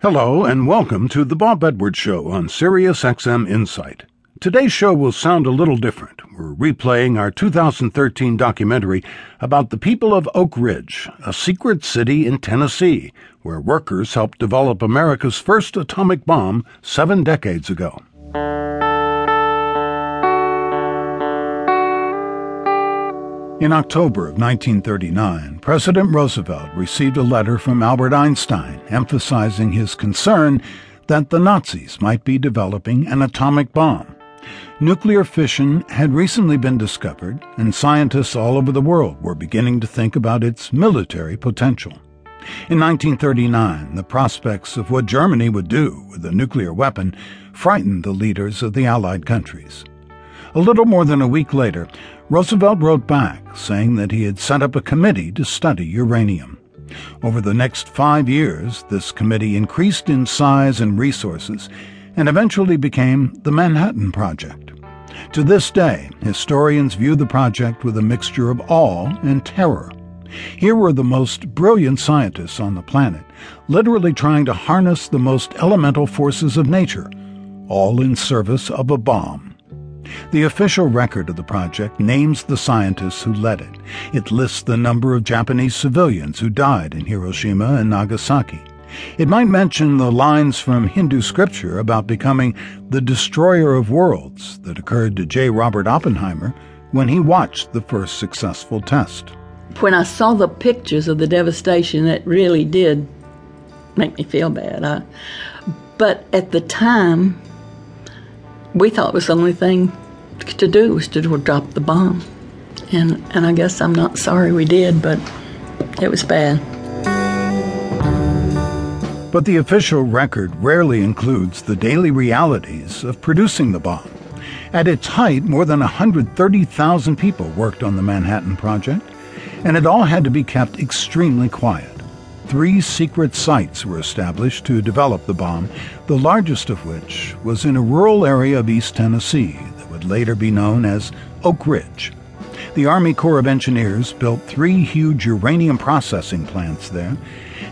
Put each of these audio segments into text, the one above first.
Hello, and welcome to the Bob Edwards Show on Sirius XM Insight. Today's show will sound a little different. We're replaying our 2013 documentary about the people of Oak Ridge, a secret city in Tennessee, where workers helped develop America's first atomic bomb seven decades ago. In October of 1939, President Roosevelt received a letter from Albert Einstein emphasizing his concern that the Nazis might be developing an atomic bomb. Nuclear fission had recently been discovered, and scientists all over the world were beginning to think about its military potential. In 1939, the prospects of what Germany would do with a nuclear weapon frightened the leaders of the Allied countries. A little more than a week later, Roosevelt wrote back saying that he had set up a committee to study uranium. Over the next five years, this committee increased in size and resources and eventually became the Manhattan Project. To this day, historians view the project with a mixture of awe and terror. Here were the most brilliant scientists on the planet, literally trying to harness the most elemental forces of nature, all in service of a bomb. The official record of the project names the scientists who led it. It lists the number of Japanese civilians who died in Hiroshima and Nagasaki. It might mention the lines from Hindu scripture about becoming the destroyer of worlds that occurred to J. Robert Oppenheimer when he watched the first successful test. When I saw the pictures of the devastation, it really did make me feel bad. I, but at the time, we thought was the only thing to do was to drop the bomb. And, and I guess I'm not sorry we did, but it was bad. But the official record rarely includes the daily realities of producing the bomb. At its height, more than 130,000 people worked on the Manhattan Project, and it all had to be kept extremely quiet. Three secret sites were established to develop the bomb, the largest of which was in a rural area of East Tennessee that would later be known as Oak Ridge. The Army Corps of Engineers built three huge uranium processing plants there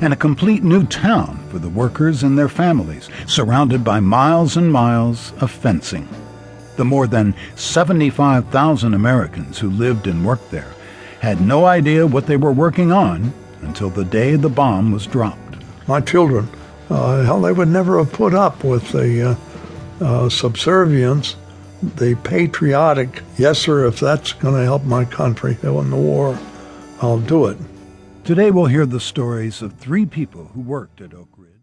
and a complete new town for the workers and their families, surrounded by miles and miles of fencing. The more than 75,000 Americans who lived and worked there had no idea what they were working on until the day the bomb was dropped. My children, uh, hell, they would never have put up with the uh, uh, subservience, the patriotic, yes, sir, if that's going to help my country in the war, I'll do it. Today we'll hear the stories of three people who worked at Oak Ridge.